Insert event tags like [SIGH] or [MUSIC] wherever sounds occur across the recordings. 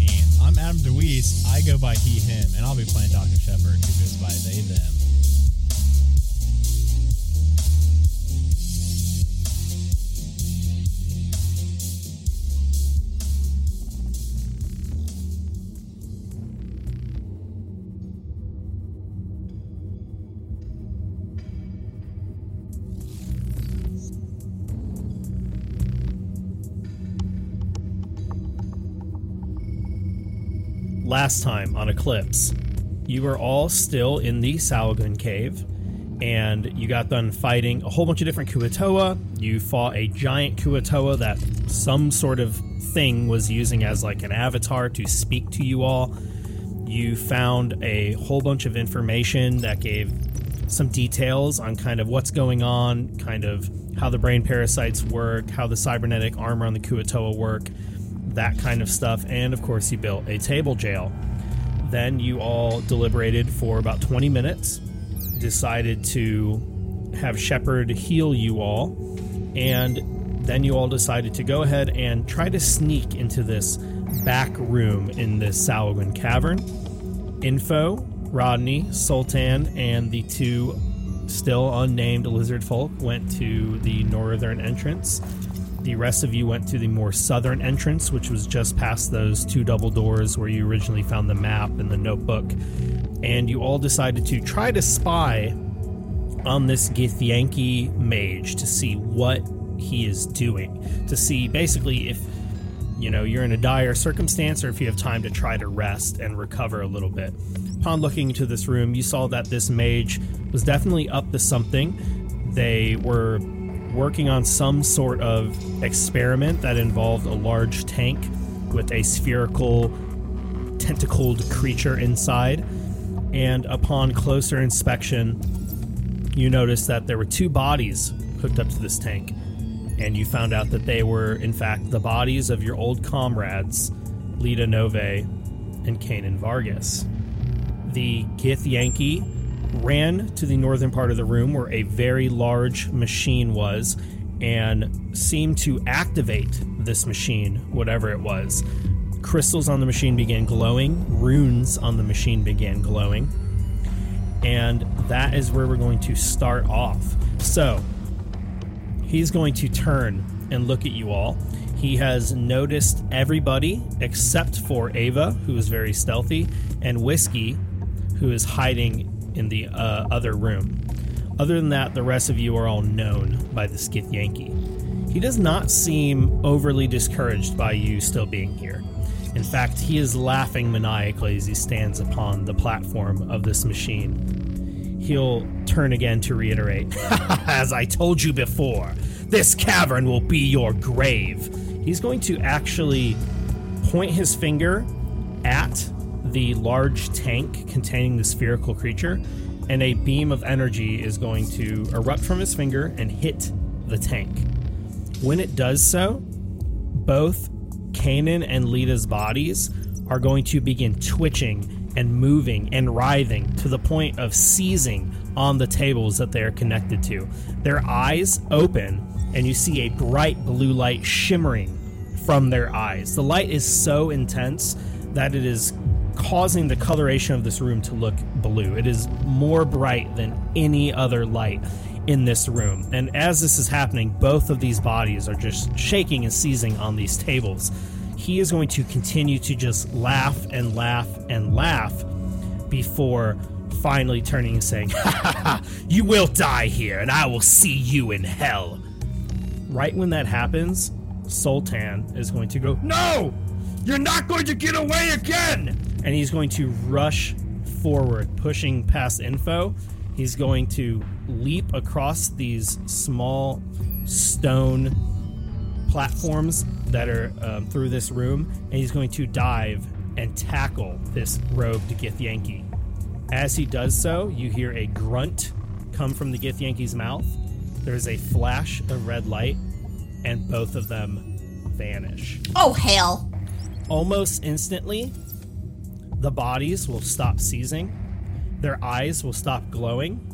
And I'm Adam DeWeese. I go by he, him, and I'll be playing Dr. Shepard, who goes by they, them. Last time on Eclipse, you were all still in the Salagun Cave, and you got done fighting a whole bunch of different Kuo-toa. You fought a giant Kuo-toa that some sort of thing was using as like an avatar to speak to you all. You found a whole bunch of information that gave some details on kind of what's going on, kind of how the brain parasites work, how the cybernetic armor on the Kuo-toa work, that kind of stuff. And of course, you built a table jail. Then you all deliberated for about 20 minutes, decided to have Shepard heal you all, and then you all decided to go ahead and try to sneak into this back room in this Salagun cavern. Info, Rodney, Sultan, and the two still unnamed lizard folk went to the northern entrance. The rest of you went to the more southern entrance, which was just past those two double doors where you originally found the map and the notebook. And you all decided to try to spy on this Githyanki mage to see what he is doing. To see basically if you know you're in a dire circumstance or if you have time to try to rest and recover a little bit. Upon looking into this room, you saw that this mage was definitely up to something. They were working on some sort of experiment that involved a large tank with a spherical, tentacled creature inside. And upon closer inspection, you noticed that there were two bodies hooked up to this tank. And you found out that they were, in fact, the bodies of your old comrades, Lita Nove and Kanan Vargas. The Githyanki ran to the northern part of the room where a very large machine was and seemed to activate this machine, whatever it was. Crystals on the machine began glowing, runes on the machine began glowing, and that is where we're going to start off. So, he's going to turn and look at you all. He has noticed everybody except for Ava, who is very stealthy, and Whiskey, who is hiding in the uh, other room. Other than that, the rest of you are all known by the Githyanki. He does not seem overly discouraged by you still being here. In fact, he is laughing maniacally as he stands upon the platform of this machine. He'll turn again to reiterate [LAUGHS] As I told you before, this cavern will be your grave. He's going to actually point his finger at the large tank containing the spherical creature, and a beam of energy is going to erupt from his finger and hit the tank. When it does so, both Kanan and Lita's bodies are going to begin twitching and moving and writhing to the point of seizing on the tables that they are connected to. Their eyes open, and you see a bright blue light shimmering from their eyes. The light is so intense that it is causing the coloration of this room to look blue. It is more bright than any other light in this room. And as this is happening, both of these bodies are just shaking and seizing on these tables. He is going to continue to just laugh and laugh and laugh before finally turning and saying, Ha ha ha, you will die here, and I will see you in hell. Right when that happens, Sultan is going to go, No! You're not going to get away again! And he's going to rush forward, pushing past info. He's going to leap across these small stone platforms that are um, through this room, and he's going to dive and tackle this robed Githyanki. As he does so, you hear a grunt come from the Githyanki's mouth. There's a flash of red light, and both of them vanish. Oh, hell. Almost instantly, the bodies will stop seizing, their eyes will stop glowing,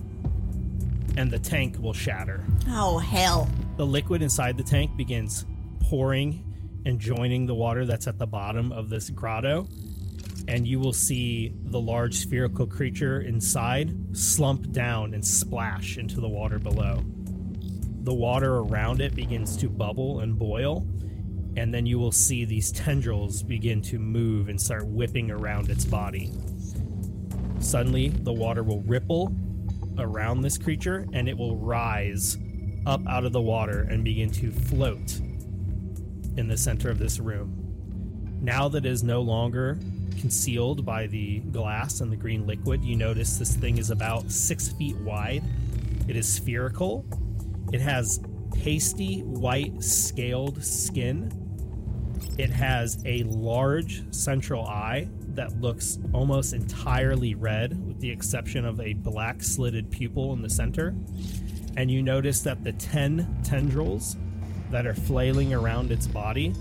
and the tank will shatter. Oh, hell. The liquid inside the tank begins pouring and joining the water that's at the bottom of this grotto. And you will see the large spherical creature inside slump down and splash into the water below. The water around it begins to bubble and boil, and then you will see these tendrils begin to move and start whipping around its body. Suddenly, the water will ripple around this creature and it will rise up out of the water and begin to float in the center of this room. Now that it is no longer concealed by the glass and the green liquid, you notice this thing is about six feet wide. It is spherical. It has pasty white scaled skin. It has a large central eye that looks almost entirely red, with the exception of a black slitted pupil in the center. And you notice that the 10 tendrils that are flailing around its body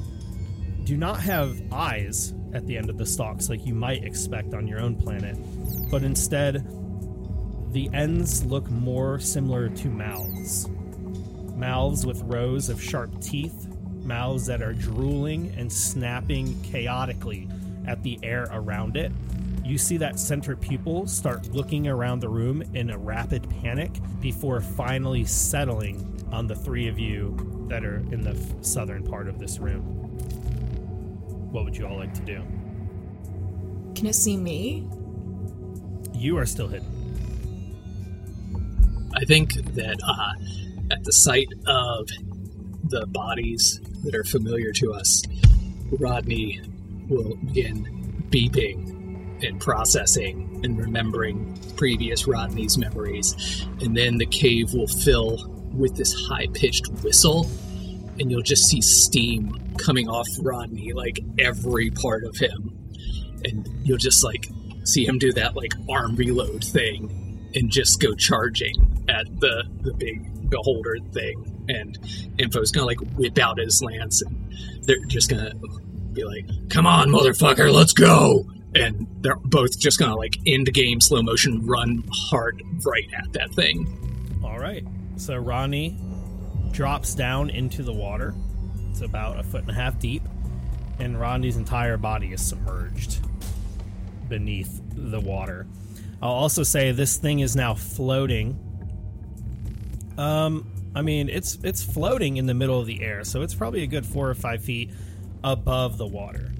do not have eyes at the end of the stalks like you might expect on your own planet, but instead, the ends look more similar to mouths. Mouths with rows of sharp teeth, mouths that are drooling and snapping chaotically at the air around it. You see that center pupil start looking around the room in a rapid panic before finally settling on the three of you that are in the f- southern part of this room. What would you all like to do? Can it see me? You are still hidden. I think that uh, at the sight of the bodies that are familiar to us, Rodney will begin beeping and processing and remembering previous Rodney's memories. And then the cave will fill with this high pitched whistle, and you'll just see steam coming off Rodney, like every part of him. And you'll just like see him do that like arm reload thing and just go charging at the the big beholder thing. And Info's gonna like whip out his lance and they're just gonna be like, Come on, motherfucker, let's go and they're both just gonna like end game slow motion run hard right at that thing. All right. So Ronnie drops down into the water. It's about a foot and a half deep, and Ronnie's entire body is submerged beneath the water. I'll also say this thing is now floating. Um, I mean, it's it's floating in the middle of the air, so it's probably a good four or five feet above the water.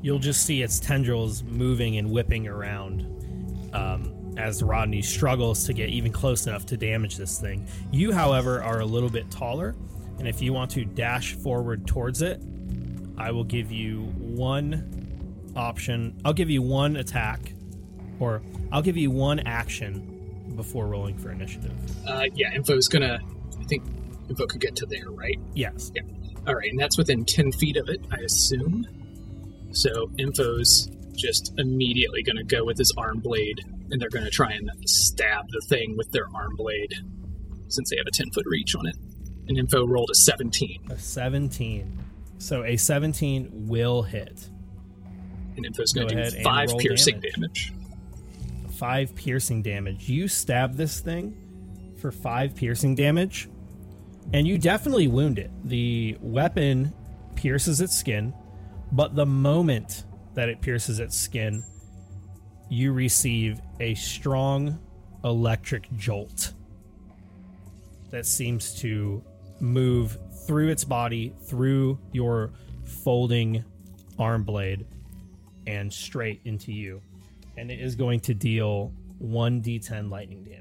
You'll just see its tendrils moving and whipping around um, as Rodney struggles to get even close enough to damage this thing. You, however, are a little bit taller, and if you want to dash forward towards it, I will give you one option. I'll give you one attack, or I'll give you one action before rolling for initiative. Uh, yeah, Info's gonna. I think Info could get to there, right? Yes. Yeah. All right, and that's within ten feet of it, I assume. So Info's just immediately gonna go with his arm blade, and they're gonna try and stab the thing with their arm blade, since they have a ten foot reach on it. And Info rolled a seventeen, A 17. So a 17 will hit. and Info's gonna do five piercing damage. damage. Five piercing damage. You stab this thing for five piercing damage, and you definitely wound it. The weapon pierces its skin, but the moment that it pierces its skin, you receive a strong electric jolt that seems to move through its body, through your folding arm blade, and straight into you. And it is going to deal 1d10 lightning damage.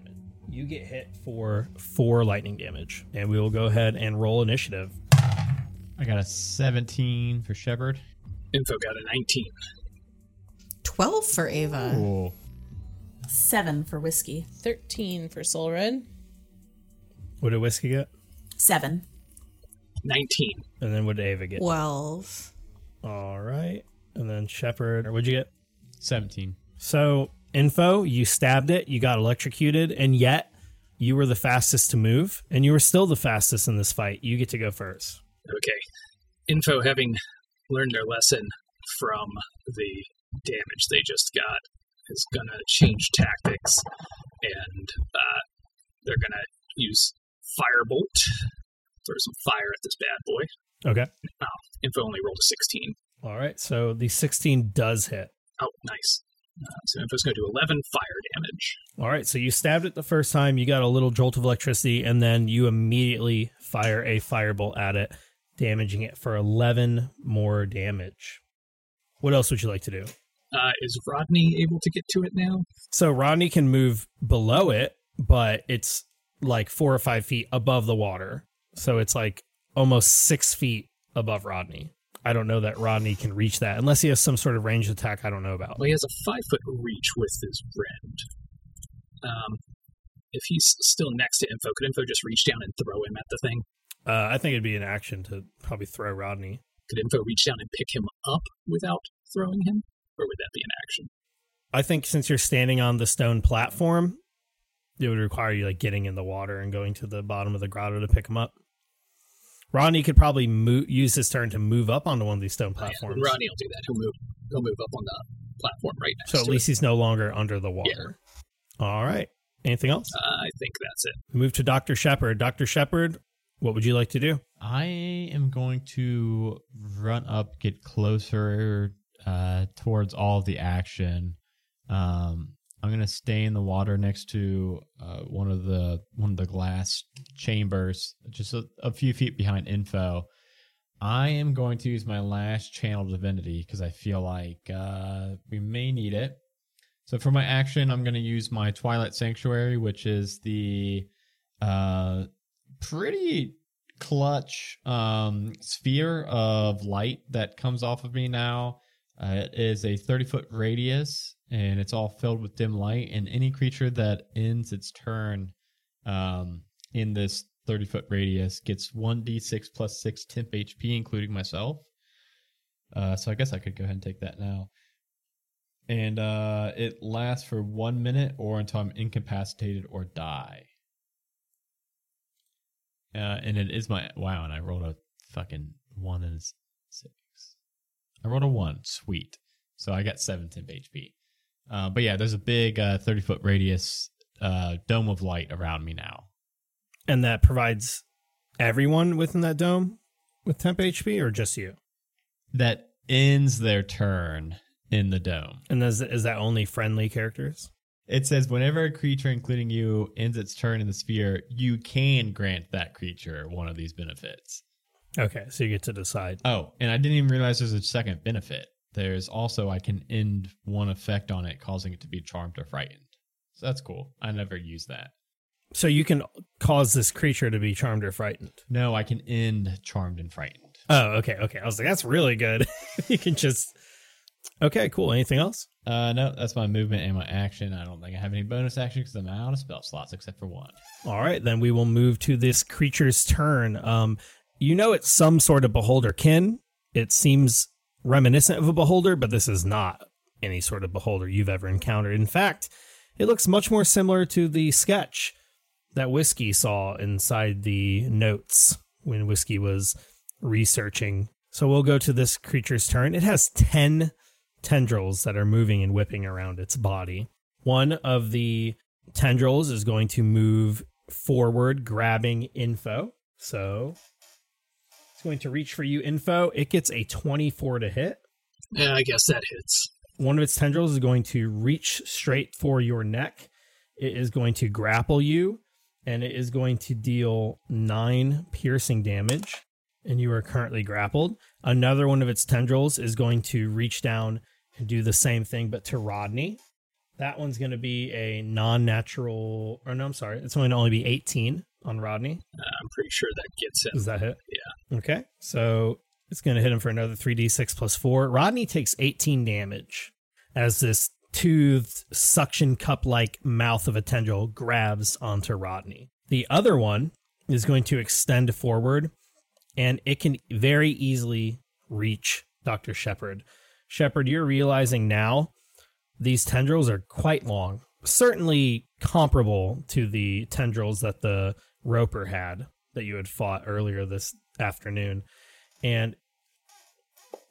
You get hit for 4 lightning damage. And we will go ahead and roll initiative. I got a 17 for Shepard. Info got a nineteen. 12 for Ava. Cool. 7 for Whiskey. 13 for Soul Red. What did Whiskey get? 7. Nineteen. And then what did Ava get? 12. All right. and then Shepard. Or what'd you get? 17. So, info, you stabbed it, you got electrocuted, and yet you were the fastest to move, and you were still the fastest in this fight. You get to go first. Okay. Info, having learned their lesson from the damage they just got, is gonna change tactics, and uh, they're gonna use firebolt, throw some fire at this bad boy. Okay. Info only rolled a 16. All right. So the 16 does hit. Oh, nice. Uh, so Info's gonna do 11 fire damage. All right. So you stabbed it the first time, you got a little jolt of electricity, and then you immediately fire a firebolt at it, damaging it for 11 more damage. What else would you like to do? Uh, is Rodney able to get to it now? So Rodney can move below it, but it's like four or five feet above the water. So it's like almost six feet above Rodney. I don't know that Rodney can reach that unless he has some sort of ranged attack I don't know about. Well, he has a five foot reach with his rend. Um, if he's still next to Info, could Info just reach down and throw him at the thing? Uh, I think it'd be an action to probably throw Rodney. Could Info reach down and pick him up without throwing him? Or would that be an action? I think since you're standing on the stone platform, it would require you like getting in the water and going to the bottom of the grotto to pick him up. Rodney could probably mo- use his turn to move up onto one of these stone Oh, yeah, platforms. Rodney will do that. He'll move. He'll move up on the platform right next so at least it. he's no longer under the water. All right. Anything else? Uh, I think that's it. Move to Dr. Shepard. Dr. Shepard, what would you like to do? I am going to run up, get closer uh, towards all the action. Um, I'm gonna stay in the water next to uh, one of the one of the glass chambers, just a, a few feet behind info. I am going to use my last channel divinity because I feel like uh, we may need it. So for my action, I'm going to use my Twilight Sanctuary, which is the uh, pretty clutch um, sphere of light that comes off of me now. Uh, it is a 30 foot radius and it's all filled with dim light. And any creature that ends its turn um, in this 30 foot radius gets 1d6 plus 6 temp HP, including myself. Uh, so I guess I could go ahead and take that now. And uh, it lasts for one minute or until I'm incapacitated or die. Uh, and it is my wow, and I rolled a fucking one and six. I rolled a one, sweet. So I got seven temp HP. Uh, but yeah, there's a big uh, 30 foot radius uh, dome of light around me now. And that provides everyone within that dome with temp HP or just you? That ends their turn in the dome. And is, is that only friendly characters? It says whenever a creature, including you, ends its turn in the sphere, you can grant that creature one of these benefits. Okay, so you get to decide. Oh, and I didn't even realize there's a second benefit. There's also I can end one effect on it, causing it to be charmed or frightened. So that's cool. I never use that. So you can cause this creature to be charmed or frightened. No, I can end charmed and frightened. Oh, okay, okay. I was like, that's really good. [LAUGHS] you can just. Okay, cool. Anything else? Uh, no, that's my movement and my action. I don't think I have any bonus action because I'm out of spell slots except for one. All right, then we will move to this creature's turn. Um, you know it's some sort of beholder kin. It seems reminiscent of a beholder, but this is not any sort of beholder you've ever encountered. In fact, it looks much more similar to the sketch that Whiskey saw inside the notes when Whiskey was researching. So we'll go to this creature's turn. It has 10 tendrils that are moving and whipping around its body. One of the tendrils is going to move forward, grabbing info. So it's going to reach for you, info. It gets a 24 to hit. Yeah, I guess that hits. One of its tendrils is going to reach straight for your neck. It is going to grapple you, and it is going to deal nine piercing damage. And you are currently grappled. Another one of its tendrils is going to reach down and do the same thing, but to Rodney. That one's going to be a non natural, or no, I'm sorry. It's going to only be 18 on Rodney. Uh, I'm pretty sure that gets him. Does that hit? Yeah. Okay. So it's going to hit him for another 3d6 plus 4. Rodney takes 18 damage as this toothed, suction cup like mouth of a tendril grabs onto Rodney. The other one is going to extend forward and it can very easily reach Dr. Shepard. Shepard, you're realizing now these tendrils are quite long, certainly comparable to the tendrils that the roper had that you had fought earlier this afternoon. And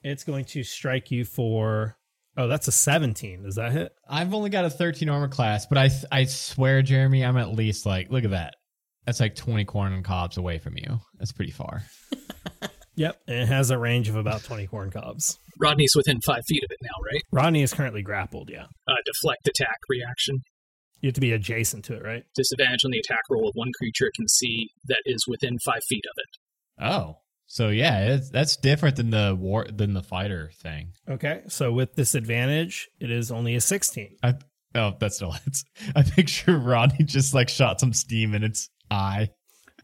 it's going to strike you for oh, that's a 17. Does that hit? I've only got a 13 armor class, but I I swear, Jeremy, I'm at least like, look at that. That's like 20 corn and cobs away from you. That's pretty far. [LAUGHS] Yep. And it has a range of about 20 corn cobs. Rodney's within five feet of it now, right? Rodney is currently grappled, yeah. Uh, deflect attack reaction. You have to be adjacent to it, right? Disadvantage on the attack roll of one creature it can see that is within five feet of it. Oh, so yeah, it's, that's different than the war than the fighter thing. Okay. So with disadvantage, it is only a 16. I oh, that's still it's. [LAUGHS] I picture Rodney just like shot some steam in its eye.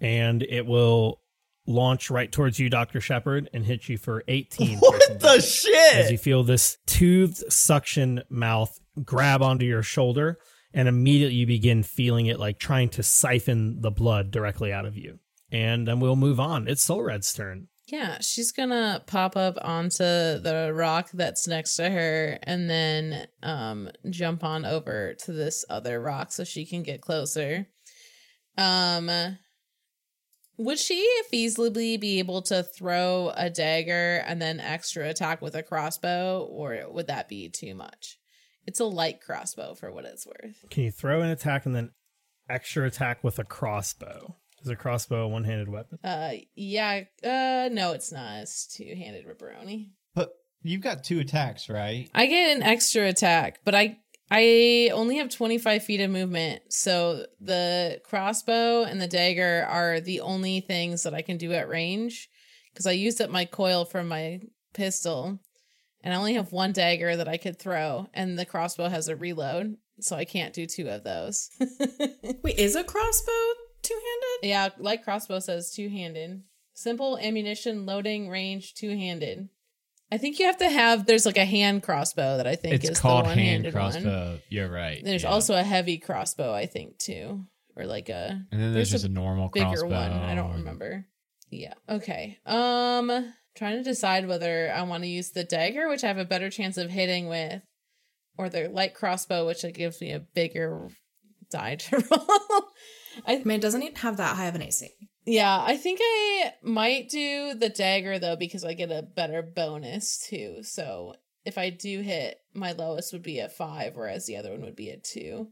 And it will launch right towards you, Dr. Shepard, and hit you for 18. [LAUGHS] What the shit? As you feel this toothed suction mouth grab onto your shoulder, and immediately you begin feeling it like trying to siphon the blood directly out of you. And then we'll move on. It's Soul Red's turn. Yeah, she's gonna pop up onto the rock that's next to her and then um jump on over to this other rock so she can get closer. Um would she feasibly be able to throw a dagger and then extra attack with a crossbow, or would that be too much? It's a light crossbow for what it's worth. Can you throw an attack and then extra attack with a crossbow? Is a crossbow a one handed weapon? Uh yeah, uh no it's not. It's two handed ripperoni. But you've got two attacks, right? I get an extra attack, but I I only have 25 feet of movement. So the crossbow and the dagger are the only things that I can do at range because I used up my coil from my pistol and I only have one dagger that I could throw and the crossbow has a reload, so I can't do two of those. [LAUGHS] Wait, is a crossbow two handed? yeah, like crossbow says two-handed. Simple ammunition loading range two-handed. I think you have to have there's like a hand crossbow that I think It's is called the hand one-handed one. crossbow. You're right. There's yeah. also a heavy crossbow, I think, too, or like a and then there's, just a, normal bigger crossbow. one. I don't remember. Yeah. Okay. Um, trying to decide whether I want to use the dagger, which I have a better chance of hitting with, or the light crossbow, which like, gives me a bigger die to [LAUGHS] roll. I mean, it doesn't even have that high of an AC. Yeah, I think I might do the dagger though because I get a better bonus too. So if I do hit, my lowest would be a five, whereas the other one would be a two.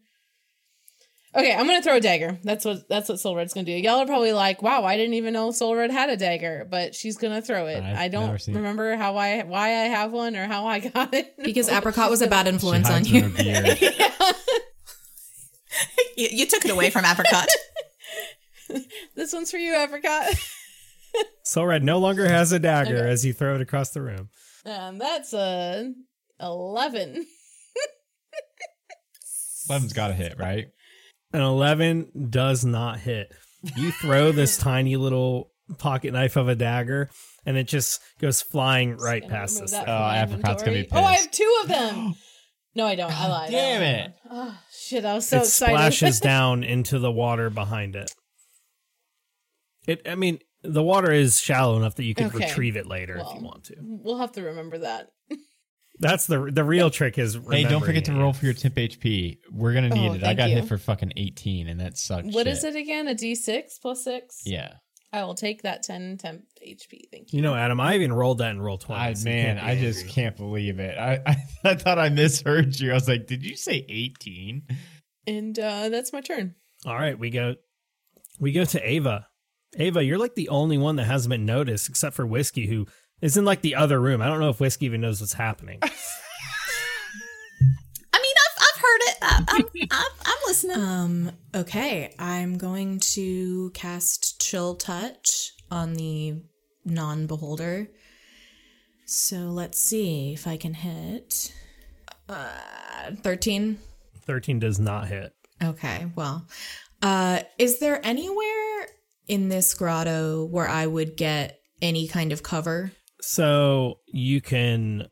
Okay, I'm gonna throw a dagger. That's what that's what Soul Red's gonna do. Y'all are probably like, "Wow, I didn't even know Soul Red had a dagger," but she's gonna throw it. I've I don't seen it. remember how I why I have one or how I got it [LAUGHS] Because apricot was a bad influence on you. in. [LAUGHS] [LAUGHS] You, you took it away from Apricot. [LAUGHS] this one's for you, Apricot. [LAUGHS] Soul Red no longer has a dagger Okay. as you throw it across the room. Um, that's a eleven. [LAUGHS] Eleven's got to hit, right? An 11 does not hit. You throw this tiny little pocket knife of a dagger, and it just goes flying right past remove this. Oh, from Apricot's gonna be inventory. Oh, I have two of them. [GASPS] No, I don't. I lied. damn I it. Oh shit! I was so it excited. splashes down into the water behind it. It, I mean, the water is shallow enough that you can Okay. retrieve it later if Well. you want to. we'll have to remember that. That's the the real trick is. Hey, don't forget to remembering roll for your temp HP. We're gonna need Oh, it. I thank got you. hit for fucking 18, and that sucked. What shit. is it again? A D six plus six. Yeah. I will take that ten temp HP. Thank you. You know, Adam, I even rolled that in Roll20. I, so you man, can't be I just angry. can't believe it. I, [LAUGHS] I I thought I misheard you. I was like, did you say 18? And uh, that's my turn. All right, we go. We go to Ava. Ava, you're like the only one that hasn't been noticed, except for Whiskey, who is in like the other room. I don't know if Whiskey even knows what's happening. [LAUGHS] I mean, I've, I've heard it. I, I'm, I'm, I'm listening. Um, okay, I'm going to cast Chill Touch on the non beholder. So let's see if I can hit. Uh, 13. Thirteen does not hit. Okay, well, uh, is there anywhere in this grotto where I would get any kind of cover? So you can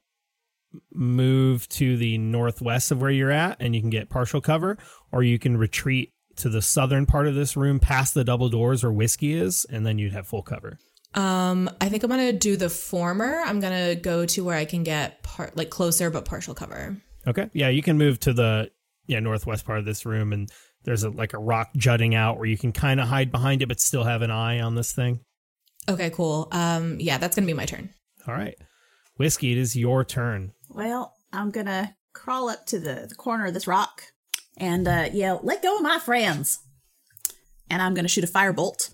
move to the northwest of where you're at, and you can get partial cover, or you can retreat to the southern part of this room, past the double doors where Whiskey is, and then you'd have full cover. Um, I think I'm gonna do the former. I'm gonna go to where I can get part like closer but partial cover. Okay. Yeah, you can move to the yeah northwest part of this room, and there's a like a rock jutting out where you can kind of hide behind it, but still have an eye on this thing. Okay, cool. Um, yeah, that's gonna be my turn. All right, whiskey. It is your turn. Well, I'm gonna crawl up to the, the corner of this rock and uh, yell, "Let go of my friends!" And I'm gonna shoot a firebolt.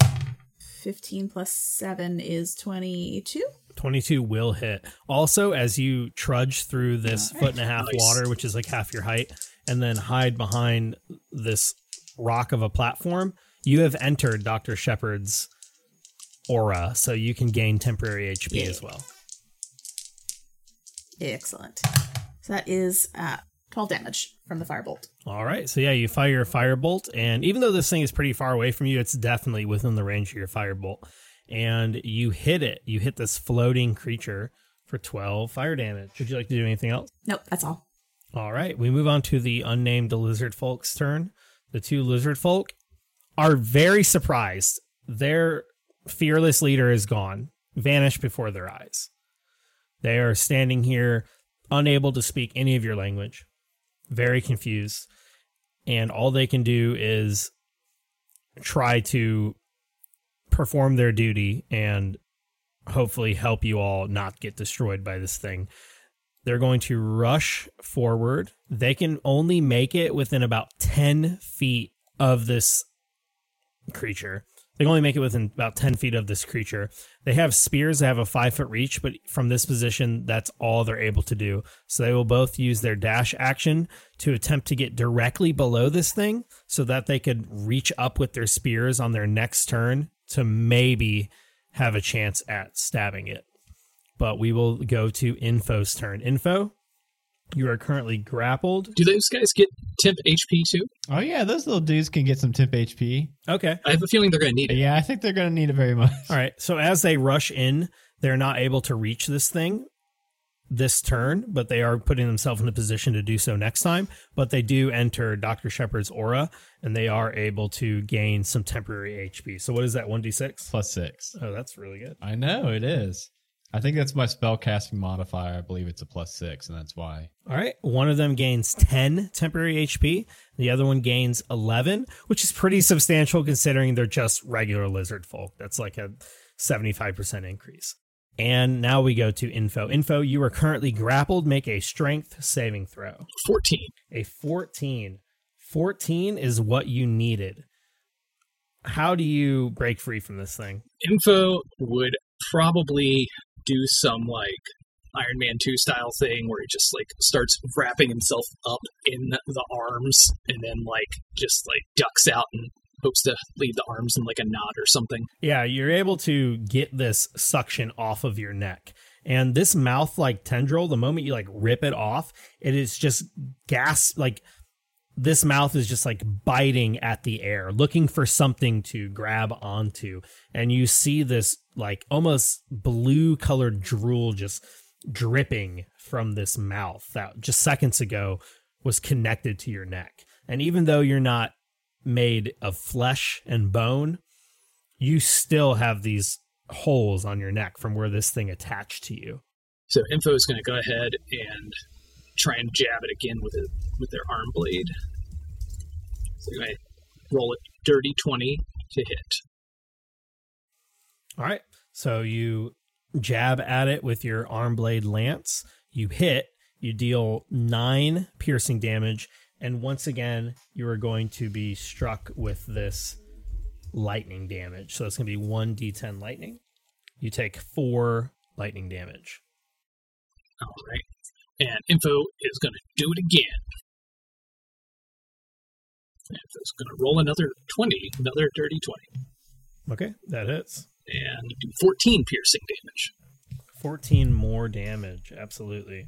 Fifteen plus seven is twenty-two. 22 will hit. Also, as you trudge through this foot and a half Nice. water, which is like half your height, and then hide behind this rock of a platform, you have entered Dr. Shepard's aura, so you can gain temporary HP Yeah. as well. Excellent. So that is uh, twelve damage from the firebolt. All right, so yeah, you fire your firebolt, and even though this thing is pretty far away from you, it's definitely within the range of your firebolt. And you hit it. You hit this floating creature for 12 fire damage. Would you like to do anything else? Nope, that's all. All right, we move on to the unnamed lizard folk's turn. The two lizard folk are very surprised. Their fearless leader is gone, vanished before their eyes. They are standing here, unable to speak any of your language, very confused, and all they can do is try to perform their duty and hopefully help you all not get destroyed by this thing. They're going to rush forward. They can only make it within about 10 feet of this creature. They can only make it within about 10 feet of this creature. They have spears that have a five foot reach, but from this position, that's all they're able to do. So they will both use their dash action to attempt to get directly below this thing so that they could reach up with their spears on their next turn to maybe have a chance at stabbing it but we will go to Info's turn. Info, you are currently grappled. Do those guys get temp HP too? Oh yeah, those little dudes can get some temp HP. Okay. I have a feeling they're going to need it. Yeah, I think they're gonna need it very much. All right. So as they rush in, they're not able to reach this thing this turn, but they are putting themselves in a position to do so next time. But they do enter Dr. Shepard's aura and they are able to gain some temporary HP. So what is that? 1d6? Plus six. Oh, that's really good. I know it is. I think that's my spell casting modifier. I believe it's a plus six, and that's why. All right. One of them gains 10 temporary HP. The other one gains 11, which is pretty substantial considering they're just regular lizard folk. That's like a 75% increase. And now we go to info. Info, you are currently grappled. Make a strength saving throw. 14. A 14. 14 is what you needed. How do you break free from this thing? Info would probably do some like Iron Man 2 style thing where he just like starts wrapping himself up in the arms and then like just like ducks out and hopes to leave the arms in like a knot or something. Yeah, you're able to get this suction off of your neck. And this mouth like tendril, the moment you like rip it off, it is just gas like this mouth is just like biting at the air, looking for something to grab onto. And you see this like almost blue colored drool just dripping from this mouth that just seconds ago was connected to your neck. And even though you're not made of flesh and bone, you still have these holes on your neck from where this thing attached to you. So Info is going to go ahead and try and jab it again with it with their arm blade. So I roll a dirty twenty to hit. All right. So you jab at it with your arm blade lance. You hit, you deal nine piercing damage, and once again, you are going to be struck with this lightning damage. So it's going to be 1d10 lightning. You take four lightning damage. All right. And Info is going to do it again. Info's going to roll another 20, another dirty 20, Okay, that hits. And do 14 piercing damage. 14 more damage. Absolutely.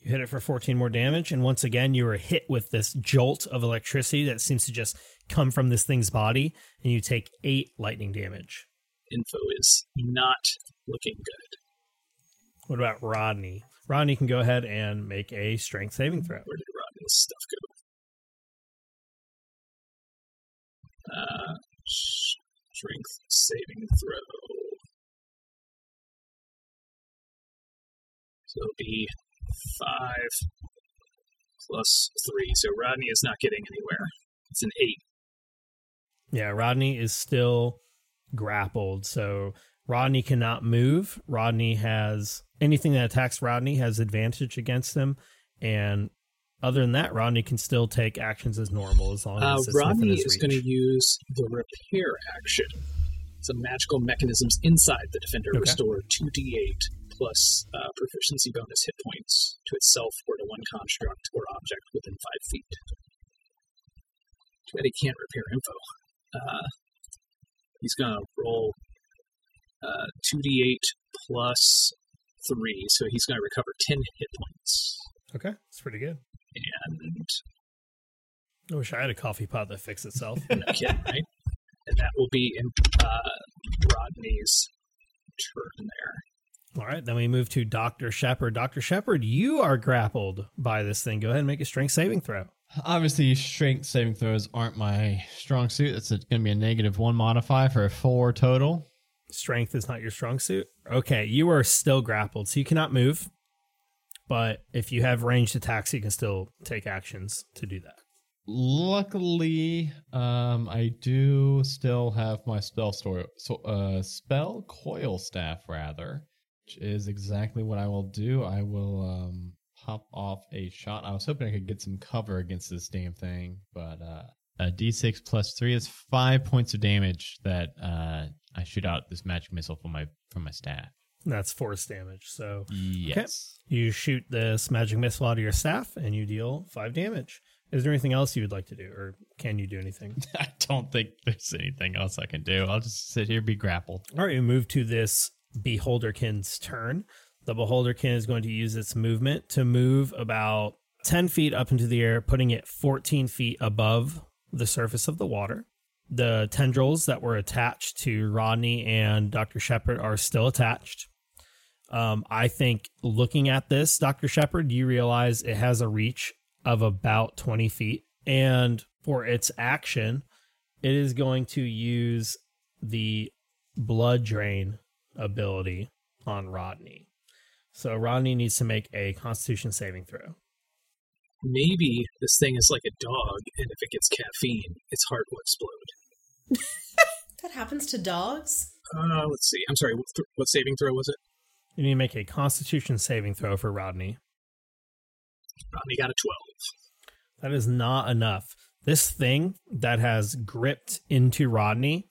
You hit it for 14 more damage, and once again, you are hit with this jolt of electricity that seems to just come from this thing's body, and you take eight lightning damage. Info is not looking good. What about Rodney? Rodney can go ahead and make a strength saving throw. Where did Rodney's stuff go? Uh, strength saving throw. So it'll be five plus three. So Rodney is not getting anywhere. It's an eight. Yeah, Rodney is still grappled. So Rodney cannot move. Rodney has anything that attacks Rodney has advantage against him. And other than that, Rodney can still take actions as normal as long Uh, as it's within Rodney is going to use the repair action. Some magical mechanisms inside the defender Okay. restore 2d8 plus uh, proficiency bonus hit points to itself or to one construct or object within five feet. Too bad he can't repair info. Uh, he's going to roll uh, 2d8 plus 3, so he's going to recover 10 hit points. Okay, that's pretty good. And I wish I had a coffee pot that fixed itself. [LAUGHS] No kidding, right? And that will be in uh, Rodney's turn there. All right, then we move to Dr. Shepard. Dr. Shepard, you are grappled by this thing. Go ahead and make a strength saving throw. Obviously, strength saving throws aren't my strong suit. It's going to be a negative one modifier for a four total. Strength is not your strong suit. Okay, you are still grappled, so you cannot move. But if you have ranged attacks, you can still take actions to do that. Luckily, um, I do still have my spell story, so uh, spell coil staff rather, which is exactly what I will do. I will um pop off a shot. I was hoping I could get some cover against this damn thing, but uh, a d6 plus three is five points of damage that uh I shoot out this magic missile from my from my staff. That's force damage. So Yes. you shoot this magic missile out of your staff and you deal five damage. Is there anything else you would like to do, or can you do anything? [LAUGHS] I don't think there's anything else I can do. I'll just sit here, be grappled. All right, we move to this Beholderkin's turn. The Beholderkin is going to use its movement to move about 10 feet up into the air, putting it 14 feet above the surface of the water. The tendrils that were attached to Rodney and Dr. Shepard are still attached. Um, I think looking at this, Dr. Shepard, you realize it has a reach of about 20 feet. And for its action, it is going to use the blood drain ability on Rodney. So Rodney needs to make a constitution saving throw. Maybe this thing is like a dog, and if it gets caffeine, its heart will explode. [LAUGHS] That happens to dogs? Uh, let's see. I'm sorry. What, th- what saving throw was it? You need to make a constitution saving throw for Rodney. Rodney got a 12. That is not enough. This thing that has gripped into Rodney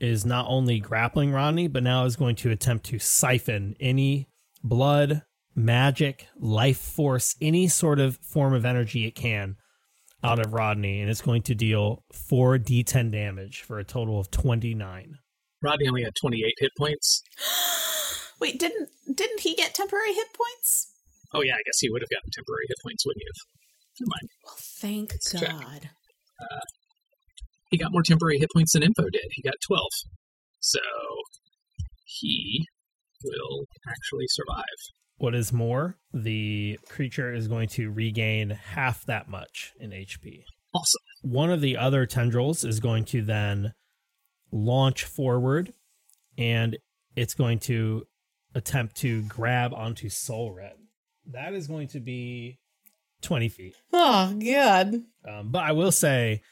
is not only grappling Rodney, but now is going to attempt to siphon any blood, magic, life force, any sort of form of energy it can out of Rodney. And it's going to deal 4d10 damage for a total of 29. Rodney only had 28 hit points. [GASPS] [GASPS] [GASPS] Wait, didn't didn't he get temporary hit points? Oh, yeah, I guess he would have gotten temporary hit points, wouldn't he have? Never mind. Well, thank Let's check. God. Uh, he got more temporary hit points than Info did. He got 12. So he will actually survive. What is more, the creature is going to regain half that much in HP. Awesome. one of the other tendrils is going to then launch forward and it's going to attempt to grab onto Soul Red. That is going to be 20 feet. Oh God. Um, but I will say,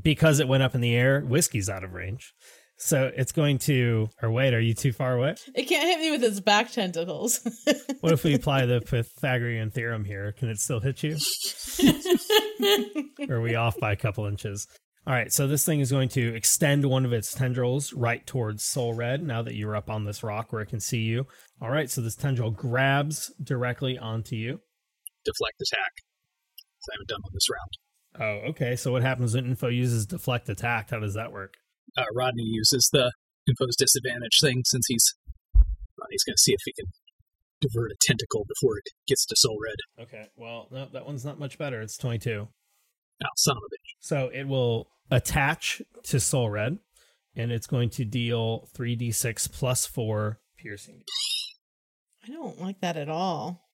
because it went up in the air, whiskey's out of range. So it's going to. Or wait, are you too far away? It can't hit me with its back tentacles. [LAUGHS] What if we apply the Pythagorean theorem here? Can it still hit you? [LAUGHS] or are we off by a couple inches? All right, so this thing is going to extend one of its tendrils right towards Soul Red now that you're up on this rock where it can see you. All right, so this tendril grabs directly onto you. Deflect attack. I haven't done on this round. Oh, okay. So what happens when info uses deflect attack? How does that work? Uh, Rodney uses the impose disadvantage thing since he's Rodney's going to see if he can divert a tentacle before it gets to Soul Red. Okay, well, no, that one's not much better. It's 22. Oh, son of a bitch. So it will attach to Soul Red, and it's going to deal 3d6 plus 4 piercing. I don't like that at all.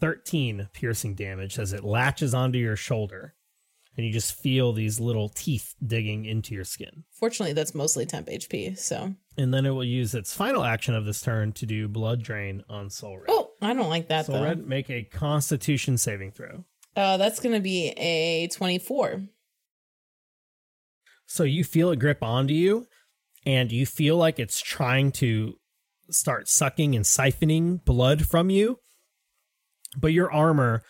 13 piercing damage as it latches onto your shoulder. and you just feel these little teeth digging into your skin. Fortunately, that's mostly temp HP. So, And then it will use its final action of this turn to do blood drain on Soul Red. oh, I don't like that Soul though. Red, make a Constitution saving throw. Uh, that's going to be a 24. So you feel it grip onto you, and you feel like it's trying to start sucking and siphoning blood from you. But your armor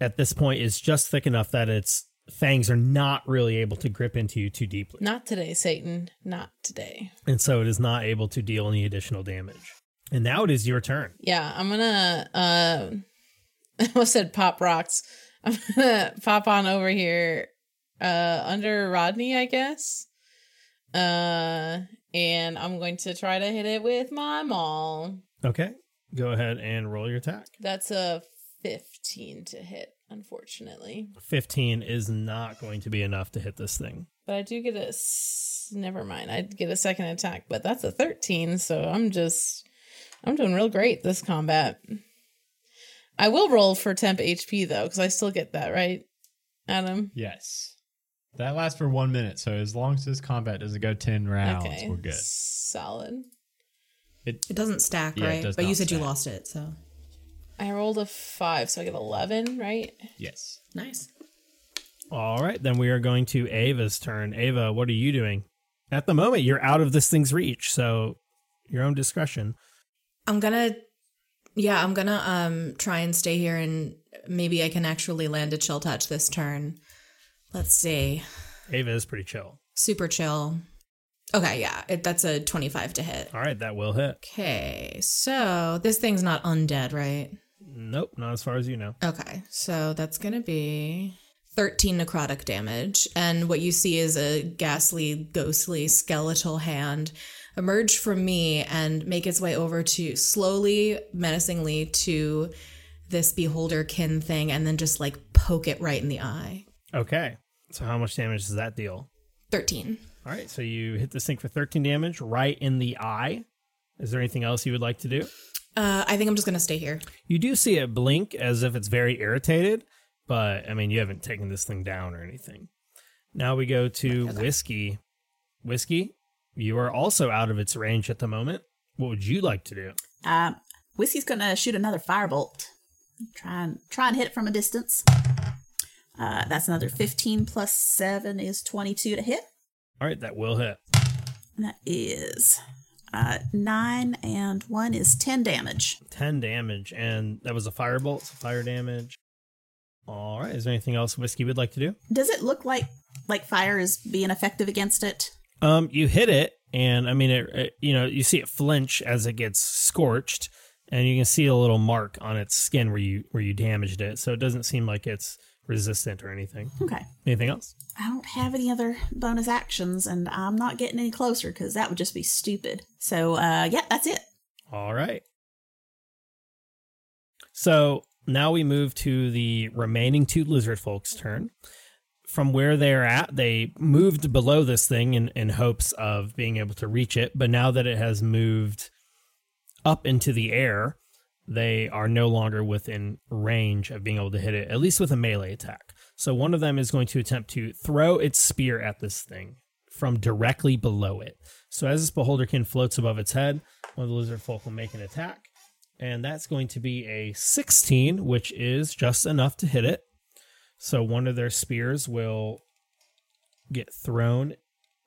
at this point is just thick enough that its fangs are not really able to grip into you too deeply. Not today, Satan. Not today. And so it is not able to deal any additional damage. And now it is your turn. Yeah, I'm gonna. Uh, [LAUGHS] I almost said pop rocks. I'm [LAUGHS] gonna pop on over here, uh, under Rodney, I guess. Uh, and I'm going to try to hit it with my maul. Okay. Go ahead and roll your attack. That's a 15 to hit, unfortunately. 15 is not going to be enough to hit this thing. But I do get a. s- Never mind. I get a second attack, but that's a 13. So I'm just. I'm doing real great this combat. I will roll for temp HP though, because I still get that, right, Adam? Yes. That lasts for one minute, so as long as this combat doesn't go 10 rounds, okay. we're good. Solid. It, It doesn't stack, Yeah, it right? does but you not said you lost it, so I rolled a five, so I get 11, right? yes. nice. All right, then we are going to Ava's turn. Ava, what are you doing? At the moment, you're out of this thing's reach, so your own discretion. I'm gonna, yeah, I'm gonna um try and stay here, and maybe I can actually land a chill touch this turn. Let's see, Ava is pretty chill. super chill. Okay, yeah, it, that's a 25 to hit. All right, that will hit. Okay, so this thing's not undead, right? Nope, not as far as you know. Okay, so that's gonna be 13 necrotic damage. And what you see is a ghastly, ghostly, skeletal hand emerge from me and make its way over to slowly, menacingly to this beholder kin thing and then just like poke it right in the eye. Okay, so how much damage does that deal? 13. All right, so you hit this thing for 13 damage right in the eye. Is there anything else you would like to do? Uh, I think I'm just gonna stay here. You do see it blink as if it's very irritated, but I mean, you haven't taken this thing down or anything. Now we go to Whiskey. Whiskey, you are also out of its range at the moment. What would you like to do? Um, Whiskey's gonna shoot another firebolt. Try and try and hit it from a distance. Uh, that's another 15 plus 7 is 22 to hit. All right, that will hit. And that is uh, 9 and 1 is 10 damage. 10 damage, and that was a firebolt, so fire damage. All right, is there anything else Whiskey would like to do? Does it look like like fire is being effective against it? Um, you hit it, and I mean, it, it, you know, you see it flinch as it gets scorched, and you can see a little mark on its skin where you where you damaged it. So it doesn't seem like it's resistant or anything. Okay. Anything else? I don't have any other bonus actions, and I'm not getting any closer because that would just be stupid. So, uh, yeah, that's it. All right. So now we move to the remaining two lizard folks' turn. From where they're at, they moved below this thing in, in hopes of being able to reach it, but now that it has moved up into the air, they are no longer within range of being able to hit it, at least with a melee attack. So one of them is going to attempt to throw its spear at this thing from directly below it. So as this beholderkin floats above its head, one of the lizard folk will make an attack. And that's going to be a 16, which is just enough to hit it. So one of their spears will get thrown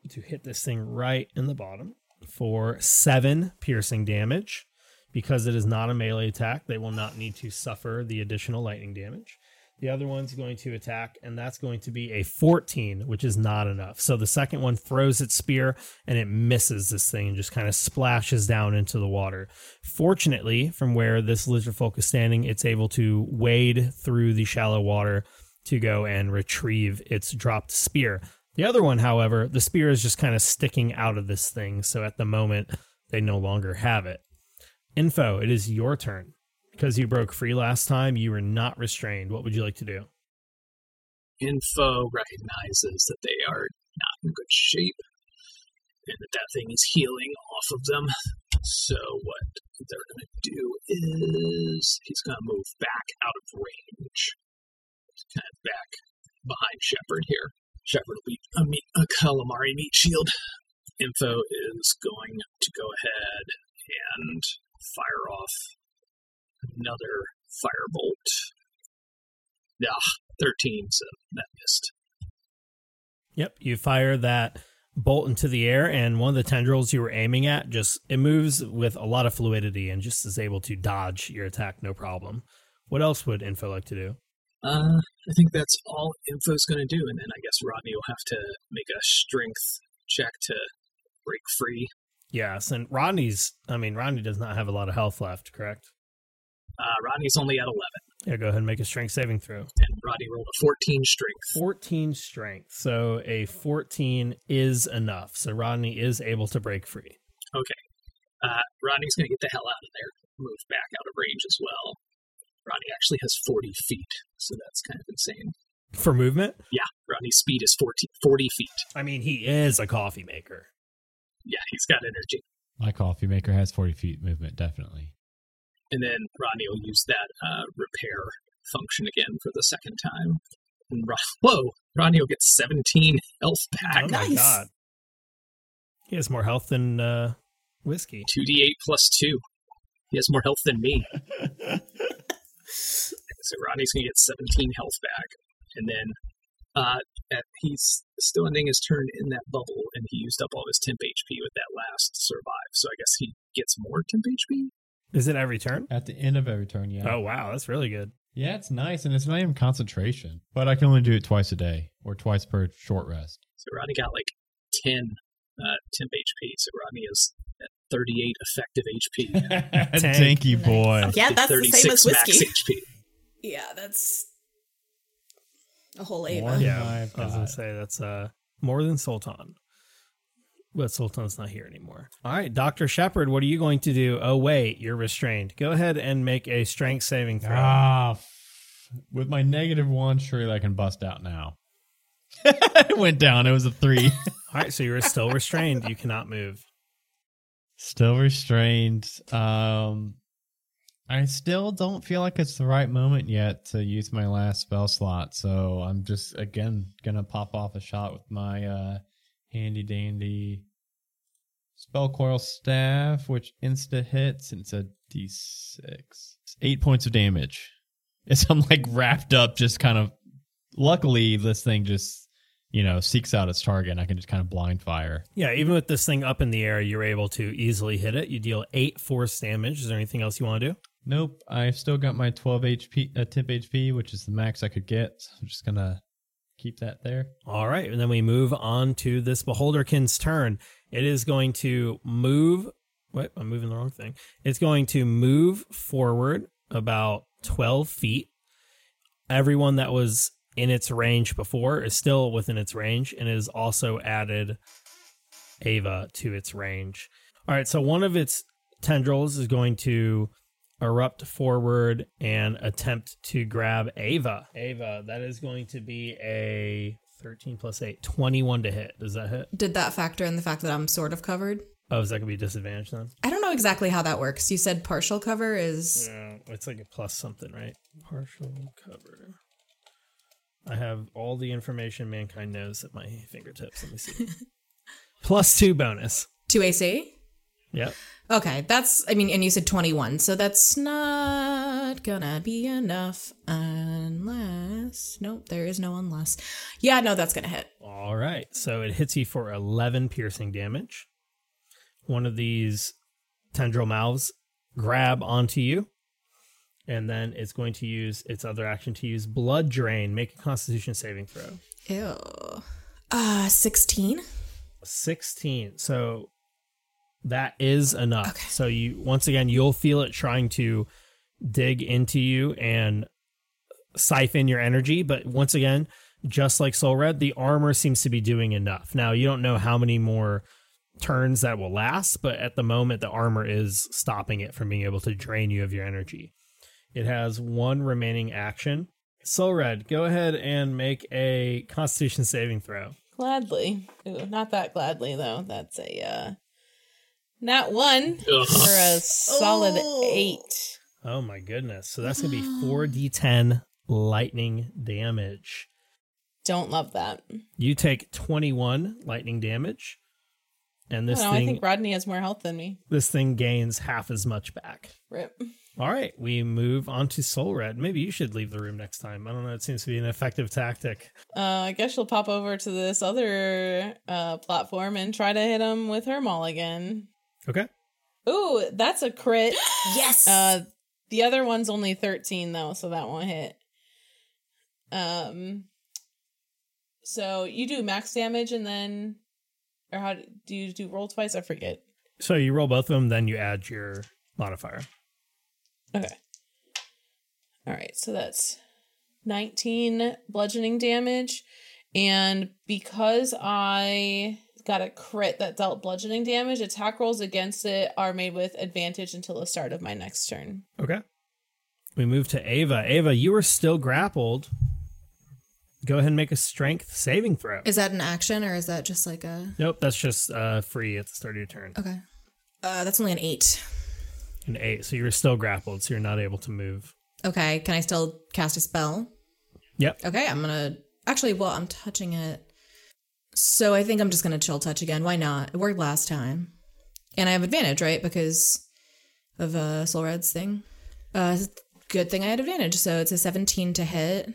to hit this thing right in the bottom for seven piercing damage. Because it is not a melee attack, they will not need to suffer the additional lightning damage. The other one's going to attack, and that's going to be a 14, which is not enough. So the second one throws its spear and it misses this thing and just kind of splashes down into the water. Fortunately, from where this lizard folk is standing, it's able to wade through the shallow water to go and retrieve its dropped spear. The other one, however, the spear is just kind of sticking out of this thing. So at the moment, they no longer have it. Info, it is your turn. Because you broke free last time, you were not restrained. What would you like to do? Info recognizes that they are not in good shape and that that thing is healing off of them. So what they're going to do is he's going to move back out of range, kind of back behind Shepard here. Shepard will be a, uh, meat, a uh, calamari meat shield. Info is going to go ahead and fire off another firebolt. Yeah, 13, so that missed. Yep, you fire that bolt into the air, and one of the tendrils you were aiming at just it moves with a lot of fluidity and just is able to dodge your attack no problem. What else would Info like to do? Uh, I think that's all Info's going to do, and then I guess Rodney will have to make a strength check to break free. Yes, and Rodney's. I mean, Rodney does not have a lot of health left, correct? Uh, Rodney's only at 11, Yeah, go ahead and make a strength saving throw. and Rodney rolled a 14 strength. 14 strength. So a 14 is enough. So Rodney is able to break free. Okay. Uh, Rodney's going to get the hell out of there, move back out of range as well. Rodney actually has 40 feet, so that's kind of insane. For movement? Yeah, Ronnie's speed is 14, 40 feet. I mean, he is a coffee maker. Yeah, he's got energy. My coffee maker has 40 feet movement, definitely. And then Ronnie will use that uh, repair function again for the second time. And Ro- Whoa! Rodney will get 17 health back. Oh my Nice. god. He has more health than uh, whiskey. 2d8 plus 2. He has more health than me. [LAUGHS] so Rodney's going to get 17 health back. And then uh, at, he's still ending his turn in that bubble, and he used up all his temp HP with that last survive. So I guess he gets more temp HP? Is it every turn? At the end of every turn, yeah. Oh wow, that's really good. Yeah, it's nice, and it's not even concentration. But I can only do it twice a day, or twice per short rest. So Rodney got like 10 uh, temp HP. So Rodney is at 38 effective HP. [LAUGHS] Tanky boy. Yeah, that's the same as 36 max. HP. Yeah, that's a whole More Ava. than Yeah, I've was gonna say that's uh more than Sultan. But Sultan's not here anymore. All right, Doctor Shepard, what are you going to do? Oh wait, you're restrained. Go ahead and make a strength saving throw. Ah, with my negative one, surely I can bust out now. [LAUGHS] it went down. It was a three. All right, so you're still restrained. You cannot move. Still restrained. Um, I still don't feel like it's the right moment yet to use my last spell slot. So I'm just again gonna pop off a shot with my uh, handy dandy spell coil staff, which insta hits. And it's a d6. Eight points of damage. [LAUGHS] As I'm like wrapped up, just kind of. Luckily, this thing just you know seeks out its target, and I can just kind of blind fire. Yeah, even with this thing up in the air, you're able to easily hit it. You deal eight force damage. Is there anything else you want to do? Nope, I've still got my 12 HP, uh, temp HP, which is the max I could get. So I'm just gonna keep that there. All right, and then we move on to this Beholderkin's turn. It is going to move. What? I'm moving the wrong thing. It's going to move forward about 12 feet. Everyone that was in its range before is still within its range and is also added Ava to its range. All right, so one of its tendrils is going to erupt forward and attempt to grab Ava. Ava, that is going to be a 13 plus 8, 21 to hit. Does that hit? Did that factor in the fact that I'm sort of covered? Oh, is that going to be a disadvantage then? I don't know exactly how that works. You said partial cover is. Yeah, it's like a plus something, right? Partial cover. I have all the information mankind knows at my fingertips. Let me see. [LAUGHS] plus two bonus. 2 AC? Yep. Okay, that's, I mean, and you said 21, so that's not gonna be enough unless. Nope, there is no unless. Yeah, no, that's gonna hit. All right. So it hits you for 11 piercing damage. One of these tendril mouths grab onto you. And then it's going to use its other action to use blood drain. Make a constitution saving throw. Ew. Uh, 16? 16. So that is enough. So you once again you'll feel it trying to dig into you and siphon your energy, but once again, just like Soul Red, the armor seems to be doing enough. Now you don't know how many more turns that will last, but at the moment the armor is stopping it from being able to drain you of your energy. It has one remaining action. Soul Red, go ahead and make a constitution saving throw. Gladly. Ooh, not that gladly though. That's a uh not one Ugh. for a solid Oh. eight. Oh my goodness. So that's going to be 4d10 lightning damage. don't love that. You take 21 lightning damage, and this I, don't know, I think Rodney has more health than me. this thing gains half as much back. Rip. All right, we move on to Soul Red. Maybe you should leave the room next time. I don't know. It seems to be an effective tactic. Uh, I guess she'll pop over to this other uh, platform and try to hit him with her maul again. Okay. Ooh, that's a crit. [GASPS] Yes. Uh, the other one's only 13 though, so that won't hit. Um, so you do max damage and then, or how do you do roll twice? I forget. So you roll both of them, then you add your modifier. Okay. All right, so that's 19 bludgeoning damage. And because I got a crit that dealt bludgeoning damage, attack rolls against it are made with advantage until the start of my next turn. Okay. We move to Ava. Ava, you are still grappled. Go ahead and make a strength saving throw. Is that an action or is that just like a. Nope, that's just uh, free at the start of your turn. Okay. Uh, that's only an eight. An eight, so you're still grappled, so you're not able to move. Okay. Can I still cast a spell? Yep. Okay. I'm going to. Actually, well, I'm touching it. So I think I'm just going to chill touch again. Why not? It worked last time. And I have advantage, right? Because of uh, Soul Red's thing. Uh, good thing I had advantage. So it's a 17 to hit.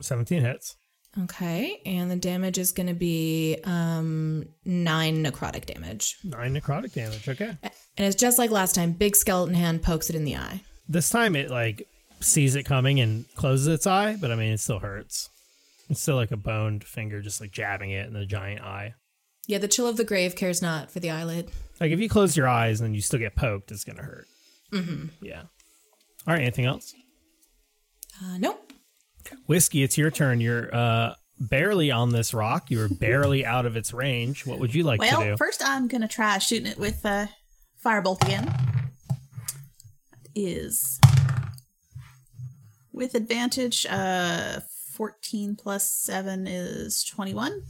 17 hits. Okay, and the damage is going to be um nine necrotic damage, Nine necrotic damage. Okay. and it's just like last time. Big skeleton hand pokes it in the eye. This time it like sees it coming and closes its eye, but I mean it still hurts. It's still like a boned finger just like jabbing it in the giant eye. Yeah, the chill of the grave cares not for the eyelid. Like if you close your eyes and you still get poked, it's gonna hurt. Mm-hmm. Yeah. All right. Anything else? Uh, nope. Whiskey, it's your turn. You're uh barely on this rock. You're [LAUGHS] barely out of its range. What would you like to do? well, first I'm gonna try shooting it with uh, firebolt again. That is with advantage. Uh, fourteen plus seven is twenty-one,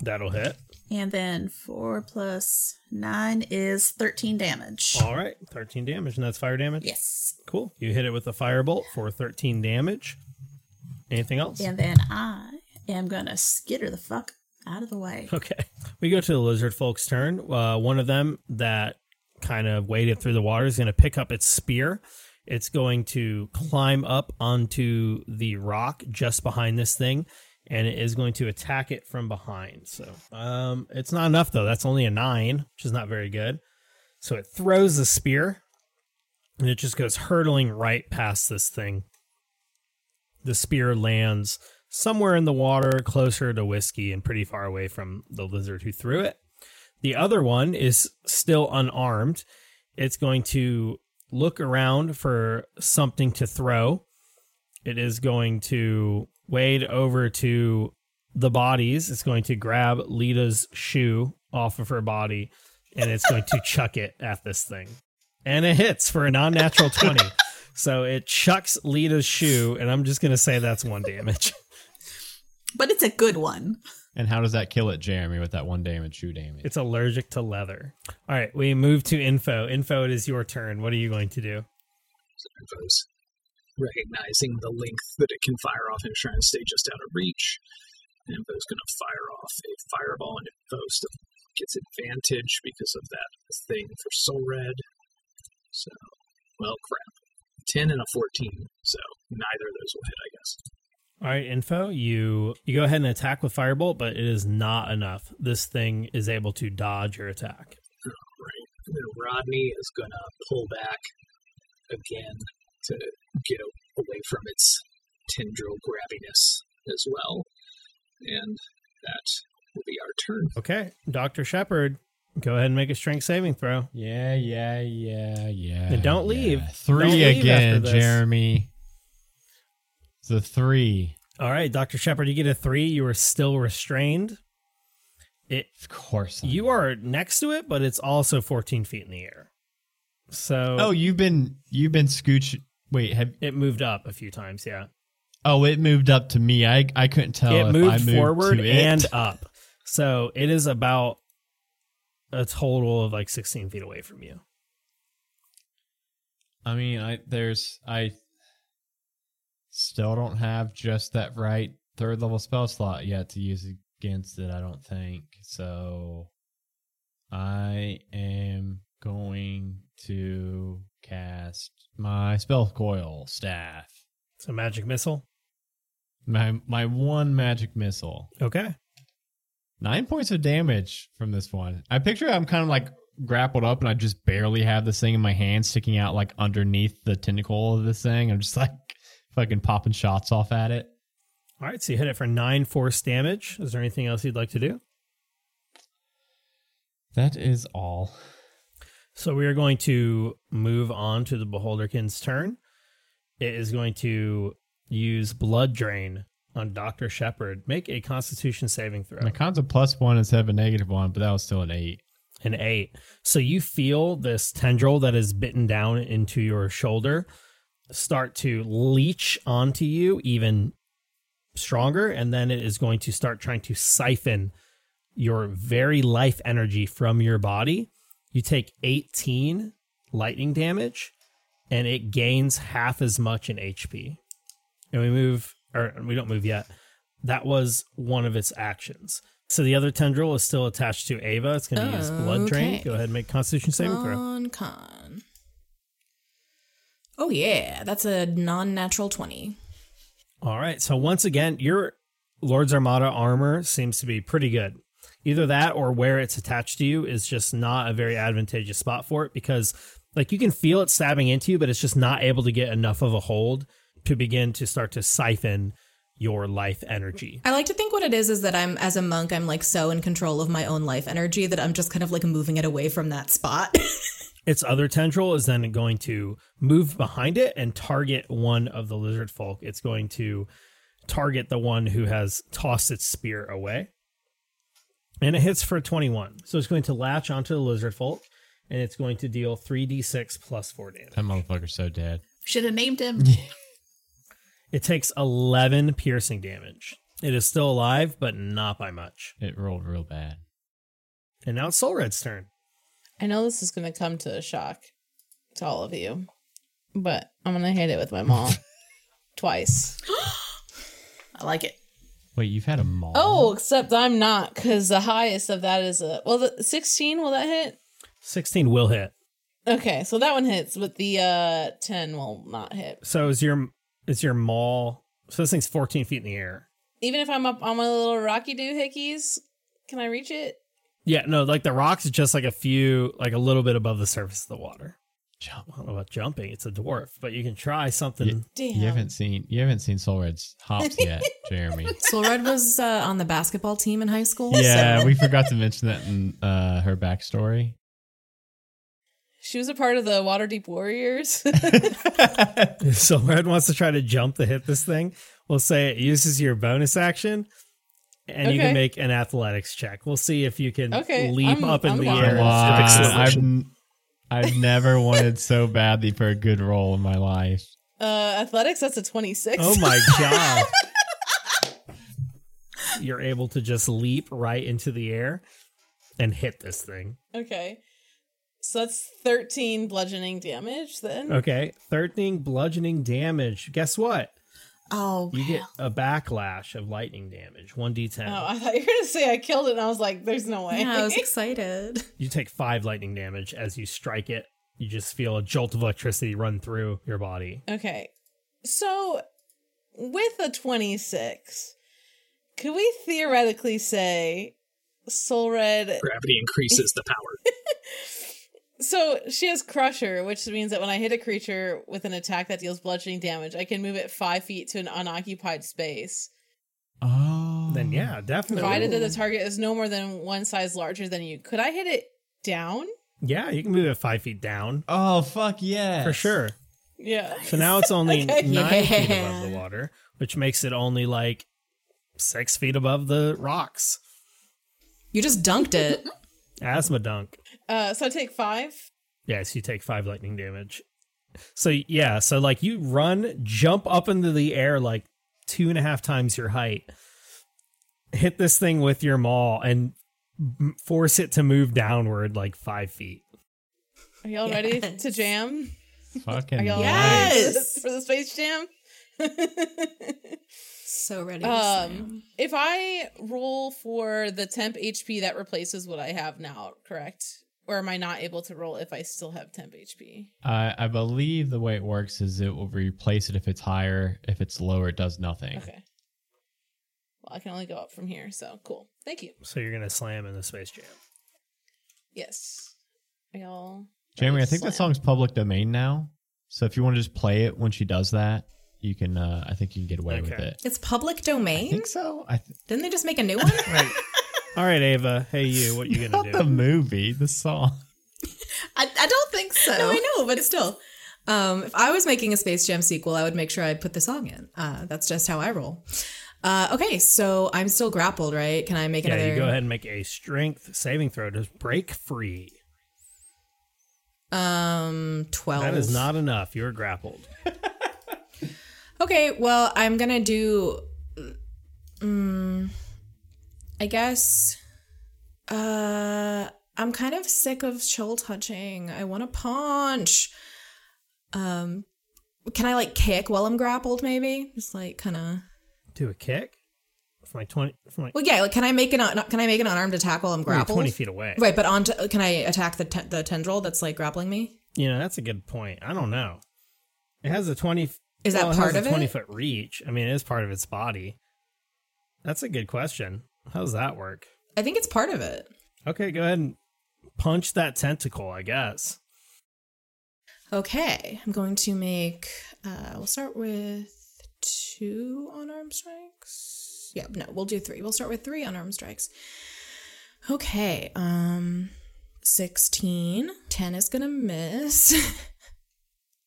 That'll hit. and then four plus nine is thirteen damage. All right. 13 damage, and that's fire damage. Yes, Cool. You hit it with a firebolt for 13 damage. Anything else? and then I am gonna skitter the fuck out of the way. [LAUGHS] Okay. We go to the lizard folk's turn. Uh, one of them that kind of waded through the water is going to pick up its spear. It's going to climb up onto the rock just behind this thing, and it is going to attack it from behind. So um, it's not enough, though. That's only a nine, which is not very good. So it throws the spear, and it just goes hurtling right past this thing. The spear lands somewhere in the water closer to whiskey and pretty far away from the lizard who threw it. The other one is still unarmed. It's going to look around for something to throw. It is going to wade over to the bodies. It's going to grab Lita's shoe off of her body and it's going to [LAUGHS] chuck it at this thing. And it hits for a non natural 20. So it chucks Lita's shoe, and I'm just going to say that's one damage. [LAUGHS] But it's a good one. And how does that kill it, Jeremy, with that one damage, shoe damage? It's allergic to leather. All right, we move to info. Info, it is your turn. What are you going to do? Info's recognizing the length that it can fire off and trying to stay just out of reach. Info's going to fire off a fireball, and Info still gets advantage because of that thing for Soul Red. So, well, crap. 10 and a 14, so neither of those will hit, I guess. All right, info. You you go ahead and attack with firebolt, but it is not enough. This thing is able to dodge your attack. Right. And then Rodney is going to pull back again to get away from its tendril grabbiness as well. And that will be our turn. Okay, Doctor Shepard, go ahead and make a strength saving throw. yeah, yeah, yeah, yeah. And don't yeah. leave. 3 Don't leave again. Jeremy. The three. All right, Doctor Shepard, you get a three. You are still restrained. It Of course. I- you are next to it, but it's also 14 feet in the air. So Oh, you've been you've been scooch. Wait, have it moved up a few times. Yeah, oh it moved up to me. I I couldn't tell. it moved I moved forward and up. So it is about a total of like 16 feet away from you. I mean, I there's I still don't have just that right third level spell slot yet to use against it, I don't think. So I am going to cast my spell coil staff. It's a magic missile. My my one magic missile. Okay. Nine points of damage from this one. I picture I'm kind of like grappled up and I just barely have this thing in my hand sticking out like underneath the tentacle of this thing. I'm just [LAUGHS] like fucking popping shots off at it. All right. So you hit it for nine force damage. Is there anything else you'd like to do? That is all. So we are going to move on to the Beholderkin's turn. It is going to use Blood Drain on Dr. Shepard. Make a Constitution saving throw. My con's a plus one instead of a negative one, but that was still an eight. An eight. So you feel this tendril that is bitten down into your shoulder start to leech onto you even stronger, and then it is going to start trying to siphon your very life energy from your body. You take 18 lightning damage, and it gains half as much in HP. And we move, or we don't move yet. That was one of its actions. So the other tendril is still attached to Ava. It's going to use blood drain. Okay. Go ahead and make Constitution saving throw. Con con. Oh yeah, that's a non-natural twenty. All right. So once again, your Lord's Armada armor seems to be pretty good. Either that or where it's attached to you is just not a very advantageous spot for it because like you can feel it stabbing into you, but it's just not able to get enough of a hold to begin to start to siphon your life energy. I like to think what it is is that I'm as a monk, I'm like so in control of my own life energy that I'm just kind of like moving it away from that spot. [LAUGHS] Its other tendril is then going to move behind it and target one of the lizard folk. It's going to target the one who has tossed its spear away. And it hits for 21. So it's going to latch onto the lizard folk and it's going to deal 3d6 plus 4 damage. That motherfucker's so dead. Should have named him. [LAUGHS] It takes 11 piercing damage. It is still alive, but not by much. It rolled real bad. And now it's Soul Red's turn. I know this is going to come to a shock to all of you, but I'm going to hit it with my maul [LAUGHS] twice. [GASPS] I like it. Wait, you've had a maul? Oh, except I'm not because the highest of that is a well, the 16. Will that hit? 16 will hit. Okay, so that one hits, but the uh 10 will not hit. So is your is your maul so this thing's 14 feet in the air. Even if I'm up on my little rocky doohickeys, can I reach it? Yeah, no, like the rock's just like a few, like a little bit above the surface of the water. Jump. I don't know about jumping; it's a dwarf, but you can try something. Yeah. Damn. You haven't seen you haven't seen Soul Red's hops yet, [LAUGHS] Jeremy. Soul Red was uh, on the basketball team in high school. yeah, so- we forgot to mention that in uh, her backstory. She was a part of the Waterdeep Warriors. [LAUGHS] [LAUGHS] so Red wants to try to jump to hit this thing. We'll say it uses your bonus action, and you can make an athletics check. We'll see if you can Okay, leap I'm- up in I'm the air. I've n- I've never wanted so badly for a good roll in my life. uh athletics, that's a 26. Oh my god! [LAUGHS] You're able to just leap right into the air and hit this thing. Okay. So that's 13 bludgeoning damage then. Okay, 13 bludgeoning damage. Guess what? Oh, You get a backlash of lightning damage, 1d10. Oh, I thought you were going to say I killed it, and I was like, there's no way. Yeah, I was [LAUGHS] excited. You take five lightning damage as you strike it. You just feel a jolt of electricity run through your body. okay. So with a 26, could we theoretically say Soul Red Gravity increases the power. [LAUGHS] So she has Crusher, which means that when I hit a creature with an attack that deals bludgeoning damage, I can move it five feet to an unoccupied space, Oh, Then, yeah, definitely. provided that the target is no more than one size larger than you. Could I hit it down? Yeah, you can move it five feet down Oh fuck yeah, for sure. Yeah. So now it's [LAUGHS] only Okay. nine feet above the water, which makes it only like six feet above the rocks. You just dunked it. [LAUGHS] Asthma dunk. Uh, so I take five. Yes, you take five lightning damage. So yeah, so like you run, jump up into the air like two and a half times your height, hit this thing with your maul, and force it to move downward like five feet. Are y'all ready to jam? fucking Are y'all nice. ready Yes. for the space jam? [LAUGHS] [LAUGHS] So ready. To. Um, if I roll for the temp HP, that replaces what I have now, correct? Or am I not able to roll if I still have temp HP? I I believe the way it works is it will replace it if it's higher. If it's lower, it does nothing. Okay. Well, I can only go up from here, so cool. Thank you. So you're gonna slam in the space jam. Yes. Are y'all Jeremy, I ready to think that song's public domain now. So if you want to just play it when she does that, you can. Uh, I think you can get away with it. It's public domain. I think so. I th- Didn't they just make a new [LAUGHS] one? Right. All right, Ava. Hey, you. What you gonna do? not the movie, the song. I, I don't think so. no, I know, but still. Um, if I was making a Space Jam sequel, I would make sure I put the song in. Uh, that's just how I roll. Uh, okay, so I'm still grappled, right? Can I make Yeah, another? you go ahead and make a strength saving throw to break free. Um, twelve. That is not enough. You're grappled. [LAUGHS] Okay, well, I'm gonna do. Um, I guess. Uh, I'm kind of sick of chill touching. I want to punch. Um, can I like kick while I'm grappled? Maybe just like kind of. Do a kick from like twenty. From like Well, yeah. Like, can I make an un- can I make an unarmed attack while I'm grappled? twenty feet away. Right, but on can I attack the ten- the tendril that's like grappling me? You know, that's a good point. I don't know. It has a twenty. Is that well, it part of a it? Twenty foot reach. I mean, it is part of its body. That's a good question. How does that work? I think it's part of it. Okay, go ahead and punch that tentacle. I guess. Okay, I'm going to make. Uh, we'll start with two unarmed strikes. Yeah, no, we'll do three. We'll start with three unarmed strikes. Okay, um, 16. 10 is gonna miss. [LAUGHS]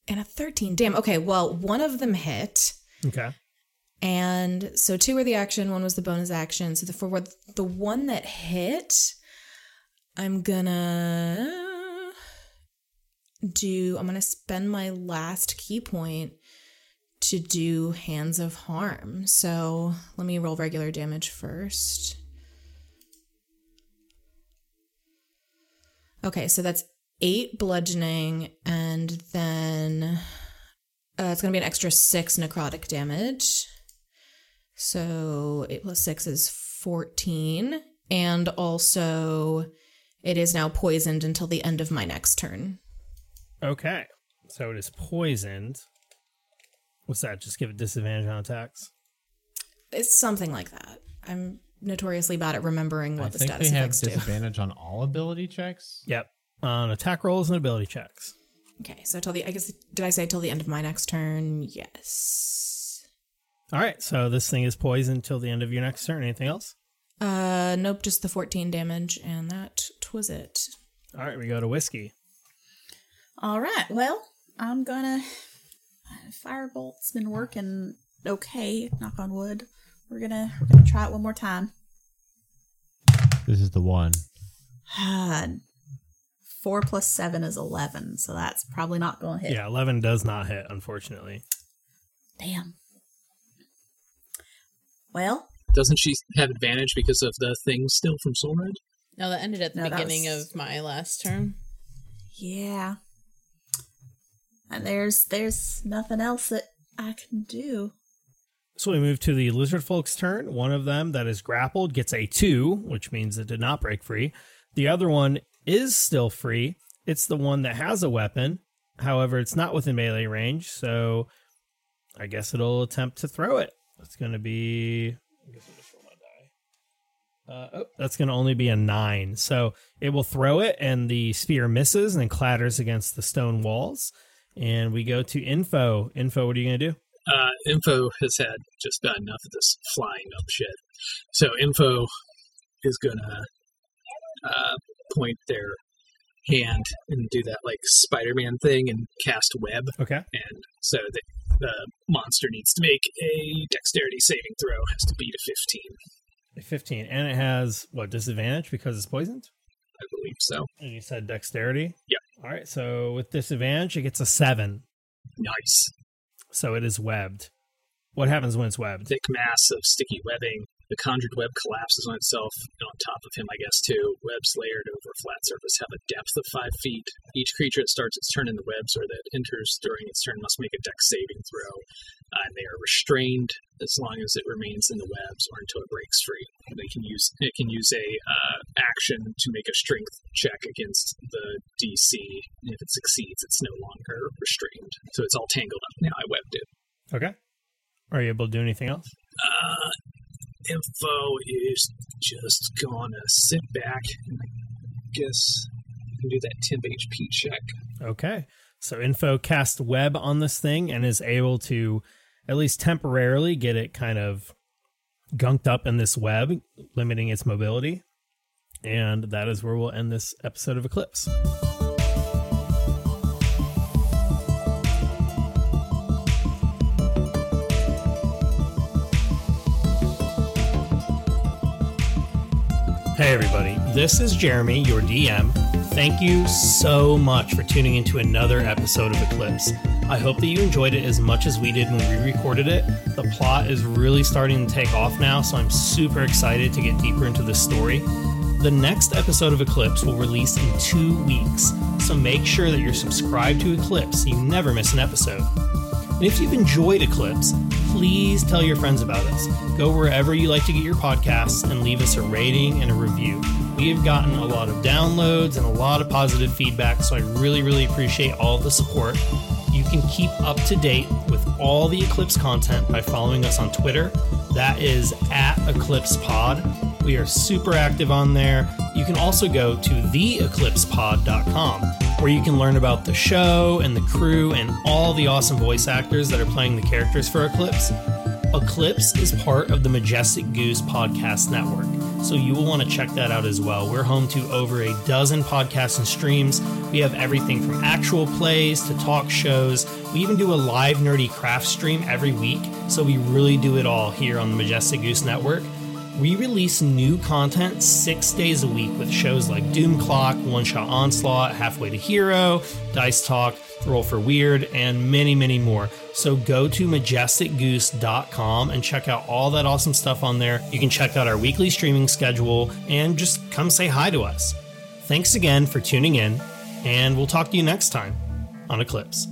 and a 13. Damn, okay, well, one of them hit. Okay. And so two were the action, one was the bonus action. So the for what the one that hit, I'm gonna do I'm gonna spend my last ki point to do hands of harm. So let me roll regular damage first. Okay, so that's eight bludgeoning and then uh, it's gonna be an extra six necrotic damage. So eight plus six is 14. And also, it is now poisoned until the end of my next turn. Okay. So it is poisoned. What's that? Just give it disadvantage on attacks. It's something like that. I'm notoriously bad at remembering I what the think status they have effects do. [LAUGHS] disadvantage on all ability checks. Yep. On attack rolls and ability checks. Okay, so till the I guess did I say till the end of my next turn? Yes. All right. So this thing is poisoned till the end of your next turn. Anything else? Uh, nope, just the 14 damage, and that was it. All right. We go to whiskey. All right. Well, I'm gonna. Firebolt's been working okay. Knock on wood. We're gonna we're gonna try it one more time. This is the one. [SIGHS] Four plus seven is eleven, so that's probably not gonna hit. Yeah. Eleven does not hit, unfortunately. Damn. Well, Doesn't she have advantage because of the thing still from Soul Red? No, that ended at the No, beginning was- of my last turn. yeah. And there's there's nothing else that I can do. So we move to the lizard folk's turn. One of them that is grappled gets a two, which means it did not break free. The other one is still free. It's the one that has a weapon. However, it's not within melee range, so I guess it'll attempt to throw it. That's going to be. I guess I'll just roll my die. Uh, oh, that's going to only be a nine. So it will throw it, and the spear misses and clatters against the stone walls. And we go to info. Info, what are you going to do? Uh, Info has had just about enough of this flying up shit. So Info is gonna uh, point their hand and do that like Spider-Man thing and cast web. Okay. And so the, the monster needs to make a dexterity saving throw. Has to beat a fifteen, A 15. And it has what disadvantage because it's poisoned? I believe so. And you said dexterity? Yep. All right. So with disadvantage, it gets a 7. Nice. So it is webbed. What happens when it's webbed? Thick mass of sticky webbing The conjured web collapses on itself and on top of him, I guess, too. Webs layered over a flat surface have a depth of five feet. Each creature that starts its turn in the webs or that enters during its turn must make a dex saving throw. Uh, and they are restrained as long as it remains in the webs or until it breaks free. They can use it can use a uh, action to make a strength check against the DC. And if it succeeds, it's no longer restrained. So it's all tangled up now. I webbed it. Okay. Are you able to do anything else? Uh, info is just gonna sit back and I guess can do that temp HP check. Okay. So Info casts web on this thing and is able to at least temporarily get it kind of gunked up in this web, limiting its mobility. And that is where we'll end this episode of Eclipse. This is Jeremy, your DM. Thank you so much for tuning into another episode of Eclipse. I hope that you enjoyed it as much as we did when we recorded it. The plot is really starting to take off now, so I'm super excited to get deeper into this story. The next episode of Eclipse will release in two weeks, so make sure that you're subscribed to Eclipse so you never miss an episode. And if you've enjoyed Eclipse, please tell your friends about us. Go wherever you like to get your podcasts and leave us a rating and a review. We have gotten a lot of downloads and a lot of positive feedback, so I really, really appreciate all the support. You can keep up to date with all the Eclipse content by following us on Twitter. That is at Eclipse Pod. We are super active on there. You can also go to theeclipsepod.com where you can learn about the show and the crew and all the awesome voice actors that are playing the characters for Eclipse. Eclipse is part of the Majestic Goose Podcast Network, so you will want to check that out as well. We're home to over a dozen podcasts and streams. We have everything from actual plays to talk shows. We even do a live nerdy craft stream every week, so we really do it all here on the Majestic Goose Network. We release new content six days a week with shows like Doom Clock, One Shot Onslaught, Halfway to Hero, Dice Talk, Roll for Weird, and many, many more. So go to majesticgoose.com and check out all that awesome stuff on there. You can check out our weekly streaming schedule and just come say hi to us. Thanks again for tuning in, and we'll talk to you next time on Eclipse.